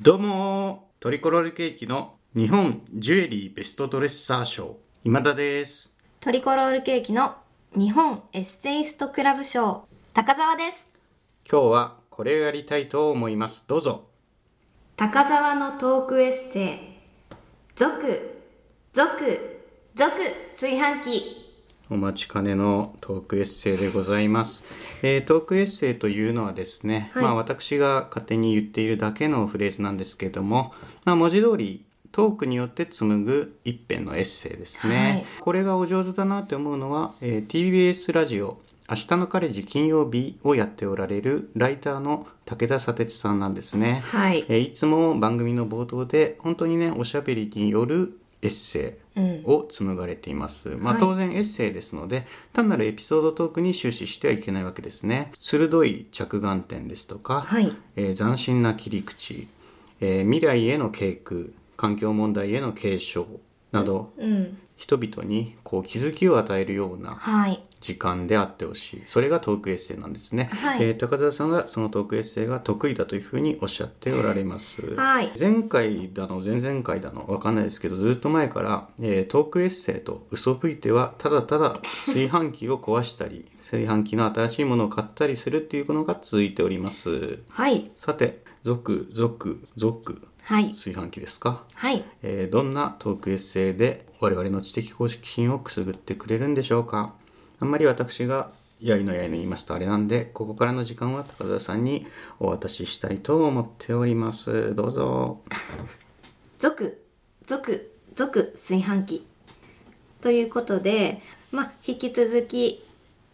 どうもトリコロールケーキの日本ジュエリーベストドレッサー賞。今田です。トリコロールケーキの日本エッセイストクラブ賞。高澤です。今日はこれをやりたいと思います。どうぞ。高澤のトークエッセイ。続続続炊飯器お待ちかねのトークエッセイでございます、えートークエッセイというのはですね、はい。まあ私が勝手に言っているだけのフレーズなんですけれども、まあ、文字通りトークによって紡ぐ一編のエッセイですね、はい。これがお上手だなって思うのは、えー TBS ラジオ明日のカレッジ金曜日をやっておられるライターの武田砂鉄さんなんですね。はい。えーいつも番組の冒頭で本当にねおしゃべりによるエッセイを紡がれています、まあはい当然エッセイですので単なるエピソードトークに終始してはいけないわけですね。鋭い着眼点ですとか、はい。えー斬新な切り口、えー未来への警句環境問題への警鐘など、うん人々にこう気づきを与えるようなはい。時間であってほしい。それがトークエッセイなんですね、はい。えー高澤さんはそのトークエッセイが得意だというふうにおっしゃっておられます、はい。前回だの前々回だのわかんないですけどずっと前から、えートークエッセイと嘘吹いてはただただ炊飯器を壊したり 炊飯器の新しいものを買ったりするっていうのが続いております。はい。さて続続続はい。炊飯器ですか？はい。えーどんなトークエッセイで我々の知的公式心をくすぐってくれるんでしょうか？あんまり私がやいのやいの言いますとあれなんでここからの時間は高田さんにお渡ししたいと思っております。どうぞ。続続続炊飯器。ということでまあ引き続き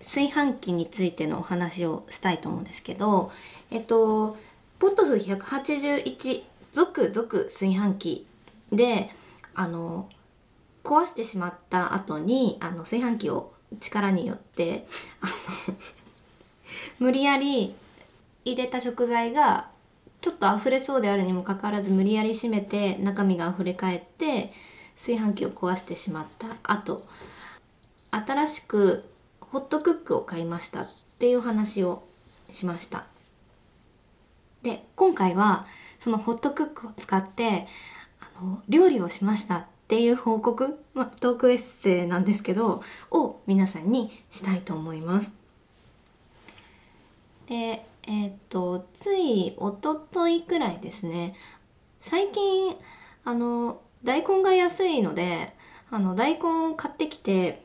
炊飯器についてのお話をしたいと思うんですけどえっとポトフ181続続炊飯器であの壊してしまった後にあの炊飯器を力によってあの 無理やり入れた食材がちょっと溢れそうであるにもかかわらず無理やり閉めて中身が溢れ返って炊飯器を壊してしまった後新しくホットクックを買いましたっていう話をしました。で今回はそのホットクックを使ってあの料理をしましたっていう報告、まあ、トークエッセイなんですけどを皆さんにしたいと思います。でえっ、とつい一昨日くらいですね。最近あの大根が安いのであの大根を買ってきて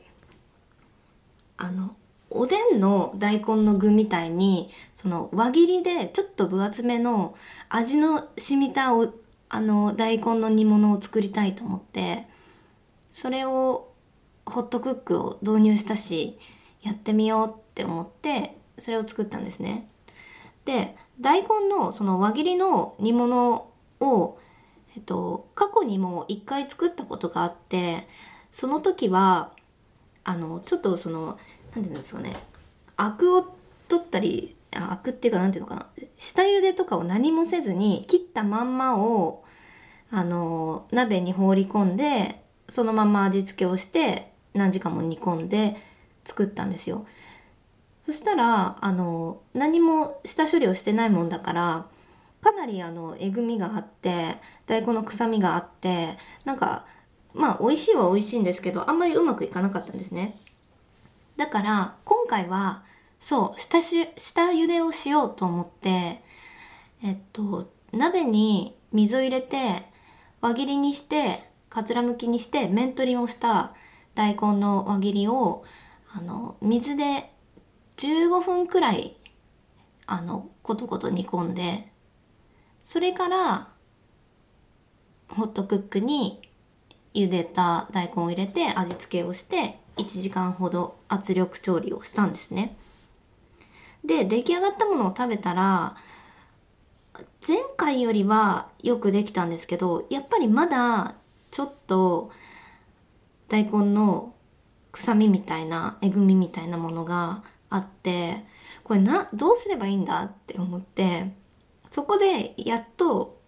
あのおでんの大根の具みたいにその輪切りでちょっと分厚めの味の染みたおあの大根の煮物を作りたいと思ってそれをホットクックを導入したしやってみようって思ってそれを作ったんですね。で大根のその輪切りの煮物を、えっと、過去にも一回作ったことがあってその時はあのちょっとその何て言うんですかねアクを取ったりあアクっていうか何て言うのかな下茹でとかを何もせずに切ったまんまをあの鍋に放り込んでそのまま味付けをして何時間も煮込んで作ったんですよ。そしたらあの何も下処理をしてないもんだからかなりあのえぐみがあって大根の臭みがあってなんかまあ美味しいは美味しいんですけどあんまりうまくいかなかったんですねだから今回はそう下し下茹でをしようと思ってえっと鍋に水を入れて輪切りにしてかつらむきにして面取りをした大根の輪切りをあの水で15分くらいあのコトコト煮込んでそれからホットクックに茹でた大根を入れて味付けをして1時間ほど圧力調理をしたんですね。で出来上がったものを食べたら前回よりはよくできたんですけどやっぱりまだちょっと大根の臭みみたいなえぐみみたいなものがあってこれなどうすればいいんだ？って思ってそこでやっと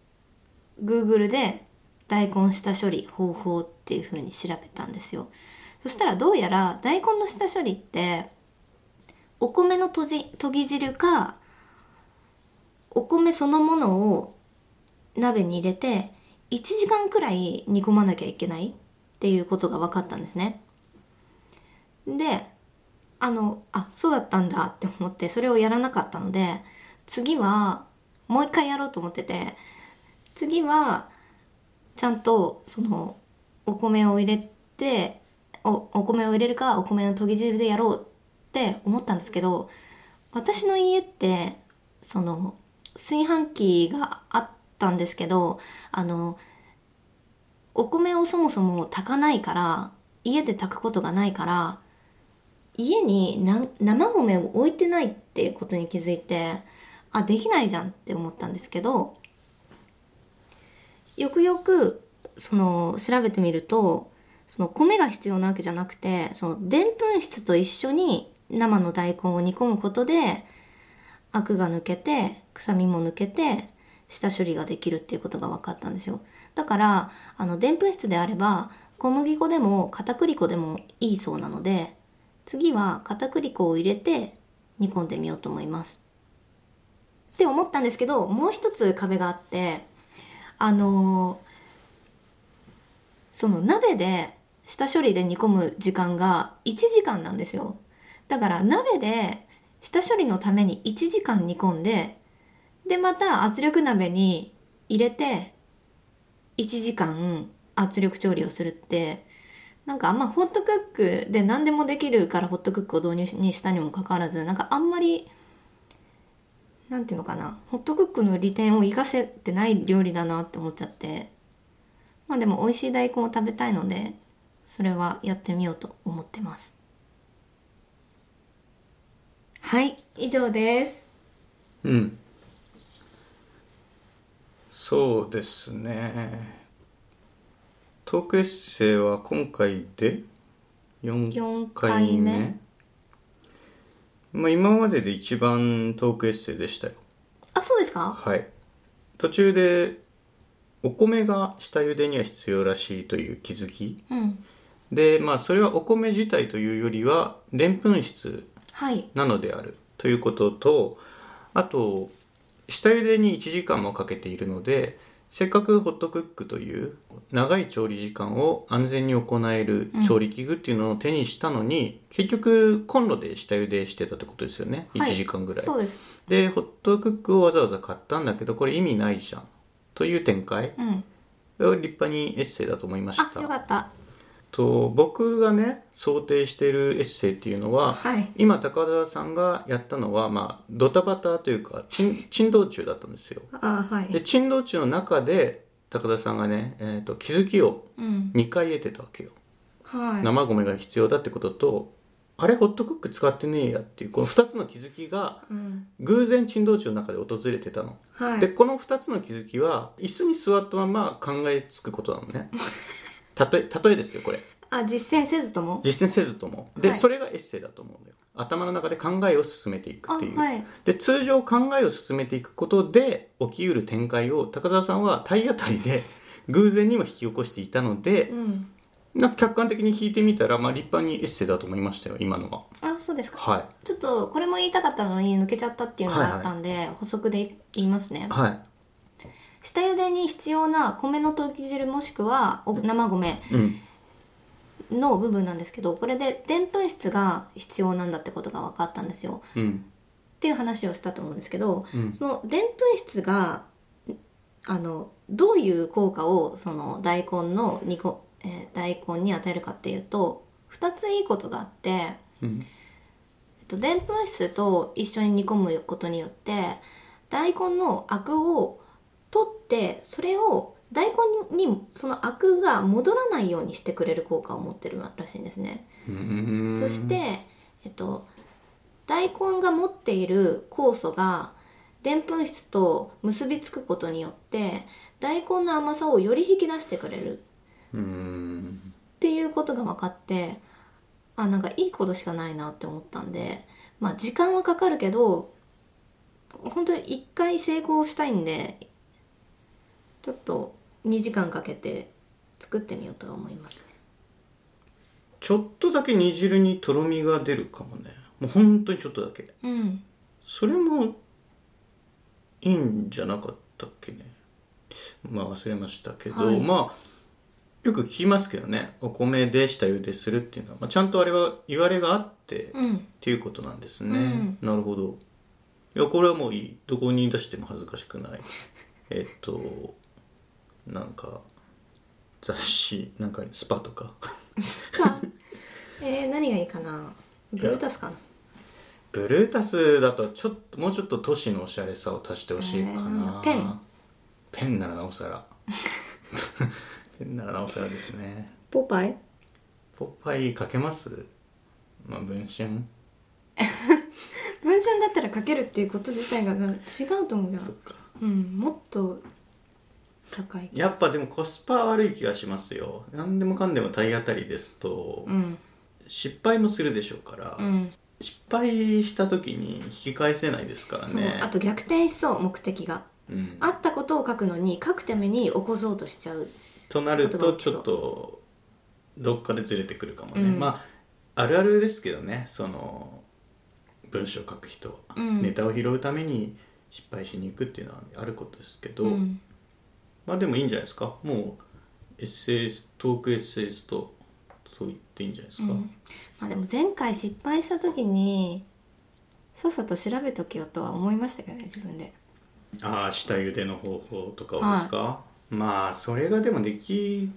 Google で大根下処理方法っていう風に調べたんですよ。そしたらどうやら大根の下処理ってお米のとじとぎ汁かお米そのものを鍋に入れて1時間くらい煮込まなきゃいけないっていうことが分かったんですね。で、あの、あ、そうだったんだって思ってそれをやらなかったので次はもう一回やろうと思ってて次はちゃんとそのお米を入れておお米を入れるかお米の研ぎ汁でやろうって思ったんですけど私の家ってその炊飯器があったんですけどあのお米をそもそも炊かないから家で炊くことがないから家に生米を置いてないっていうことに気づいてあできないじゃんって思ったんですけどよくよくその調べてみるとその米が必要なわけじゃなくてそのでんぷん質と一緒に生の大根を煮込むことでアクが抜けて臭みも抜けて下処理ができるっていうことが分かったんですよ。だからあのでんぷん質であれば小麦粉でも片栗粉でもいいそうなので次は片栗粉を入れて煮込んでみようと思います。って思ったんですけどもう一つ壁があってあのその鍋で下処理で煮込む時間が1時間なんですよ。だから鍋で下処理のために1時間煮込んででまた圧力鍋に入れて1時間圧力調理をするってなんかあんまホットクックで何でもできるからホットクックを導入にしたにもかかわらずなんかあんまりなんていうのかなホットクックの利点を活かせてない料理だなって思っちゃってまあでも美味しい大根を食べたいのでそれはやってみようと思ってます。はい以上です。うん。そうですね。トークエッセイは今回で4 4回回目。目まあ今までで一番トークエッセイでしたよ。あそうですか？はい。途中でお米が下茹でには必要らしいという気づき。うん。でまあそれはお米自体というよりはでんぷん質はいなのであるということとあと下茹でに1時間もかけているのでせっかくホットクックという長い調理時間を安全に行える調理器具っていうのを手にしたのに、結局コンロで下茹でしてたってことですよね、はい。1時間ぐらい。そうです。でホットクックをわざわざ買ったんだけどこれ意味ないじゃん。という展開うん。立派にエッセイだと思いましあたよかったと僕がね想定しているエッセイっていうのは、はい。今高田さんがやったのはまあドタバタというか珍 珍道中だったんですよ。あはい。で珍道中の中で高田さんがね、えー、と気づきをうん。2回得てたわけよ、はい。生米が必要だってこととあれホットクック使ってねえやっていうこの2つの気づきがうん。偶然珍道中の中で訪れてたの、はい。でこの2つの気づきは椅子に座ったまま考えつくことなのね たとえ例えですよこれ。あ実践せずとも？実践せずとも。で、はい。それがエッセイだと思うんだよ。頭の中で考えを進めていくあっていう、はい。で通常考えを進めていくことで起きうる展開を高澤さんは体当たりで 偶然にも引き起こしていたのでうん。なんか客観的に聞いてみたら、まあ、立派にエッセイだと思いましたよ今のは。あそうですか。はちょっとこれも言いたかったのに抜けちゃったっていうのがあったんで、補足で言いますね。いはい下茹でに必要な米の溶き汁もしくはお生米うん。の部分なんですけどこれででんぷん質が必要なんだってことが分かったんですよ。うん。っていう話をしたと思うんですけど、うん。そのでんぷん質があのどういう効果をその大根の煮こ、えー大根に与えるかっていうと2ついいことがあってうん。えっとでんぷん質と一緒に煮込むことによって大根のアクを取ってそれを大根にそのアクが戻らないようにしてくれる効果を持ってるらしいんですね。そして、えっと、大根が持っている酵素がでんぷん質と結びつくことによって大根の甘さをより引き出してくれるっていうことが分かってあなんかいいことしかないなって思ったんでまあ時間はかかるけど本当に一回成功したいんでちょっと2時間かけて作ってみようと思いますね。ちょっとだけ煮汁にとろみが出るかもね。もう本当にちょっとだけ。うん、それもいいんじゃなかったっけね。まあ忘れましたけど、はい。まあよく聞きますけどね。お米で下茹でするっていうのは、まあ、ちゃんとあれは言われがあって、っうん。ていうことなんですね、うん。なるほど。いやこれはもういい。どこに出しても恥ずかしくない。えっとなんか雑誌なんかスパとか。かえー、何がいいかな？ブルータスかな？ブルータスだとちょっともうちょっと都市のおしゃれさを足してほしいかえーなんな、だ？ペン？ペンならなおさら。ペンならなおさらですね。ポパイ？ポッパイかけます？まあ文春？文春だったら書けるっていうこと自体が違うと思うようんもっと高いやっぱでもコスパ悪い気がしますよ。何でもかんでも体当たりですとうん。失敗もするでしょうから、うん。失敗した時に引き返せないですからね。あと逆転しそう目的が。うん、あったことを書くのに書くために起こそうとしちゃう。となることちょっとどっかでずれてくるかもね、うん。まああるあるですけどねその文章を書く人は、うん。ネタを拾うために失敗しに行くっていうのはあることですけど、うんまあでもいいんじゃないですか？もうエッセイストークエッセイストと言っていいんじゃないですか、うん。まあでも前回失敗した時にさっさと調べとけよとは思いましたけどね自分で。ああ下茹での方法とかをですか、まあそれがでもでき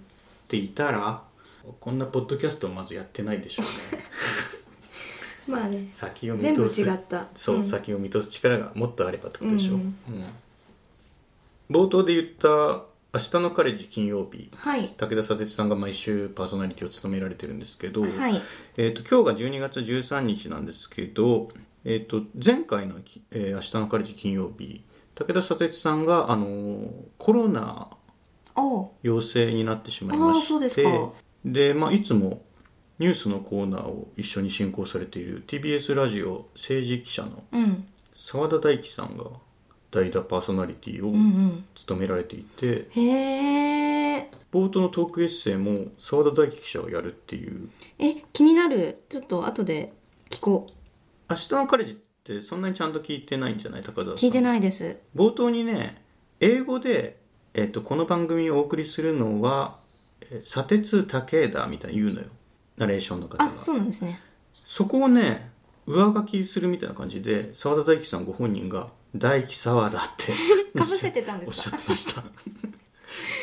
ていたらこんなポッドキャストをまずやってないでしょうね。まあね。先を見全部通す違った。そう、ん。先を見通す力がもっとあればってことでしょう、うん。うん冒頭で言った「明日のカレッジ金曜日」はい。武田砂鉄さんが毎週パーソナリティを務められてるんですけど、はい。えー、と今日が12月13日なんですけど、えー、と前回のき、えー明日のカレッジ金曜日武田砂鉄さんが、あのーコロナ陽性になってしまいましてか。で、まあ、いつもニュースのコーナーを一緒に進行されている TBS ラジオ政治記者のうん。澤田大樹さんが代打パーソナリティをうんうん。務められていて、へえ冒頭のトークエッセイも澤田大樹記者をやるっていう。え気になる。ちょっと後で聞こう。明日のカレッジってそんなにちゃんと聞いてないんじゃない？高田さん。聞いてないです。冒頭にね英語で、えっとこの番組をお送りするのはえー砂鉄武枝みたいに言うのよ。ナレーションの方が。あそうなんですね。そこをね上書きするみたいな感じで澤田大樹さんご本人が「大樹澤田」って かぶせてたんですか？おっしゃってました。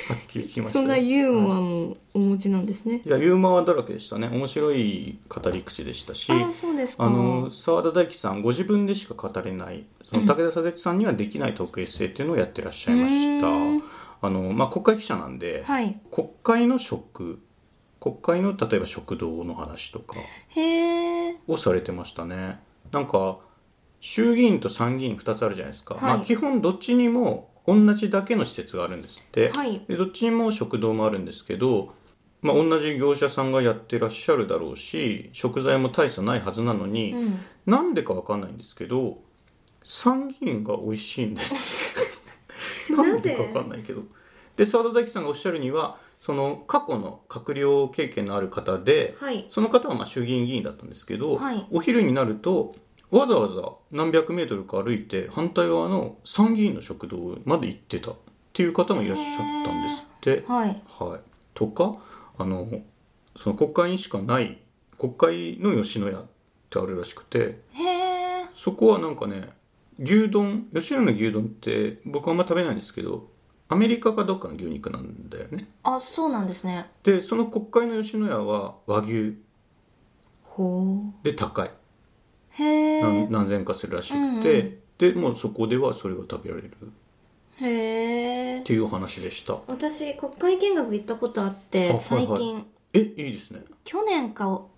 はっきり聞きましたそんなよユーモアもお持ちなんですね。いやユーモアだらけでしたね。面白い語り口でしたしああそうですか。あの澤田大樹さんご自分でしか語れないその武田砂鉄さんにはできないトークエッセイっていうのをやってらっしゃいました。うーん。あの、まあ、国会記者なんで、はい。国会の食国会の例えば食堂の話とかをされてましたね。なんか衆議院と参議院2つあるじゃないですか、はい。まあ、基本どっちにも同じだけの施設があるんですって、はい。でどっちにも食堂もあるんですけど、まあ、同じ業者さんがやってらっしゃるだろうし食材も大差ないはずなのに、うん。なんでかわかんないんですけど参議院が美味しいんです なんで？かわかんないけど。で澤田大樹さんがおっしゃるにはその過去の閣僚経験のある方で、はいその方はまあ衆議院議員だったんですけど、はいお昼になるとわざわざ何百メートルか歩いて反対側の参議院の食堂まで行ってたっていう方もいらっしゃったんですって。はい。はい、とかあのその国会にしかない国会の吉野家ってあるらしくて。へえそこはなんかね牛丼吉野家の牛丼って僕あんま食べないんですけどアメリカかどっかの牛肉なんだよね。あそうなんですね。でその国会の吉野家は和牛ほで高い何え何千かするらしくて、うんうん。でもうそこではそれが食べられる。っへえていうお話でした。私国会見学行ったことあっあてはい。最近、えいいですね。去年かを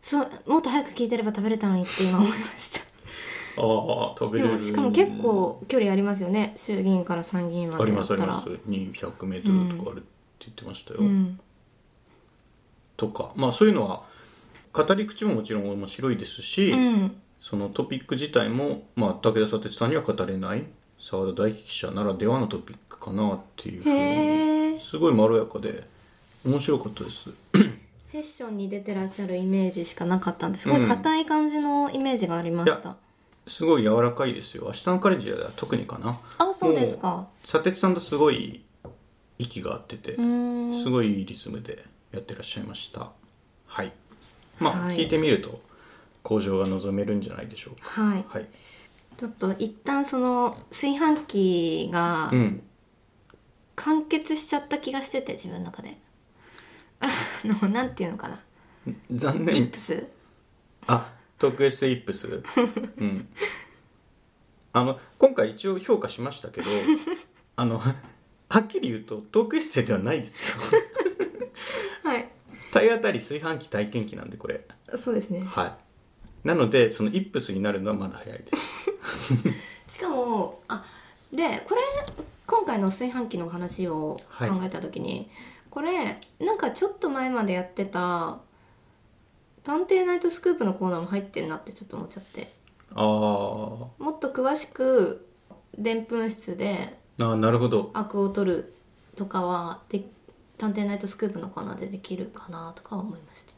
そうもっと早く聞いてれば食べれたのにって今思いました。ああ食べでれる。もしかも結構距離ありますよね。衆議院から参議院まありでだったら。ますあります。200メートルとかあるって言ってましたよ、うん。とかまあそういうのは語り口ももちろん面白いですし、うん。そのトピック自体も、まあ、武田砂鉄さんには語れない澤田大樹記者ならではのトピックかなっていうふうにすごいまろやかで面白かったです。セッションに出てらっしゃるイメージしかなかったんです。ごい硬い感じのイメージがありました、すごい柔らかいですよ。明日のカレッジでは特にかな。あそうですか。砂鉄さんとすごい息が合っててすごいいいリズムでやってらっしゃいました。はいまあ、はい。聞いてみると向上が望めるんじゃないでしょうか。はい。はい。ちょっと一旦その炊飯器がうん。完結しちゃった気がしてて自分の中で。あのなんていうのかな。イッ残念プス。あトークエッセイイップス？うん。あの今回一応評価しましたけど あのはっきり言うとトークエッセイではないですよ。は い体当たり炊飯器体験記なんでこれ。そうですね。はい。なのでそのイップスになるのはまだ早いです。しかもあでこれ今回の炊飯器の話を考えた時に、これなんかちょっと前までやってた「探偵ナイトスクープ」のコーナーも入ってんなってちょっと思っちゃって。あー。もっと詳しくでんぷん質であーなるほど。アクを取るとかはで探偵ナイトスクープのコーナーでできるかなとか思いました。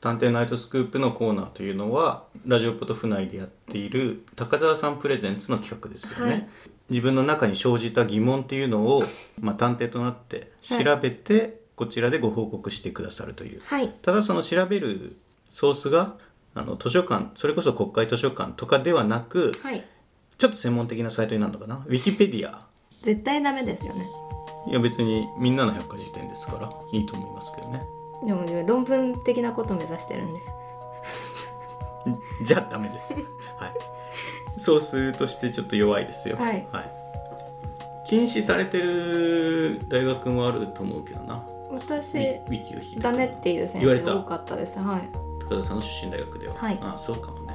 探偵ナイトスクープのコーナーというのはラジオポトフ内でやっている高澤さんプレゼンツの企画ですよね、はい。自分の中に生じた疑問っていうのを、まあ、探偵となって調べて、こちらでご報告してくださるという。はい。ただその調べるソースがあの図書館それこそ国会図書館とかではなくはい。ちょっと専門的なサイトになるのかな？ウィキペディア絶対ダメですよねいや別にみんなの百科事典ですからいいと思いますけどねでも自分論文的なこと目指してるんで じゃあダメです。はい。ソースとしてちょっと弱いですよ。はい禁止されてる大学もあると思うけどな。ウ私ィウィキを引いてダメっていう先生多かったですはい高田さんの出身大学では。はいああそうかもね。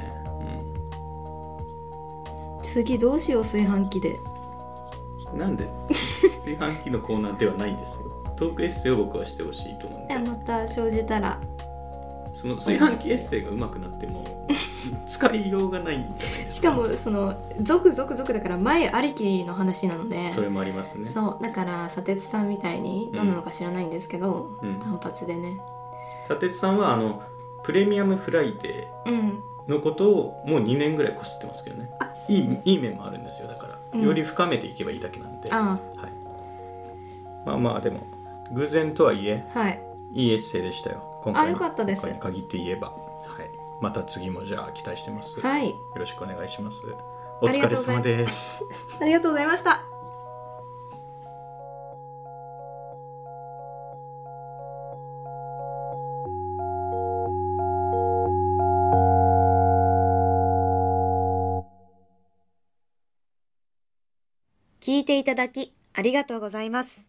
次どうしよう炊飯器でうん。なんで？炊飯器のコーナーではないんですよ。トークエッセイを僕はしてほしいと思うんで。また生じたら。その炊飯器エッセイが上手くなっても 使いようがないんじゃないですか。しかもその続々続だから前ありきの話なので。それもありますね。そうだから砂鉄さんみたいにどんなのか知らないんですけど、うん。単発でね。佐哲さんはあのプレミアムフライデーうん。のことをもう2年ぐらいこすってますけどね。いいいい面もあるんですよ。だから、うん。より深めていけばいいだけなんで、あ。はい、まあまあでも偶然とはいえあはい。いいエッセイでしたよ。今回のあよかったです。今回に限って言えば、はい、また次もじゃあ期待してます、よはい。ろしくお願いします。お疲れ様です。ありがとうございました。聞いていただきありがとうございます。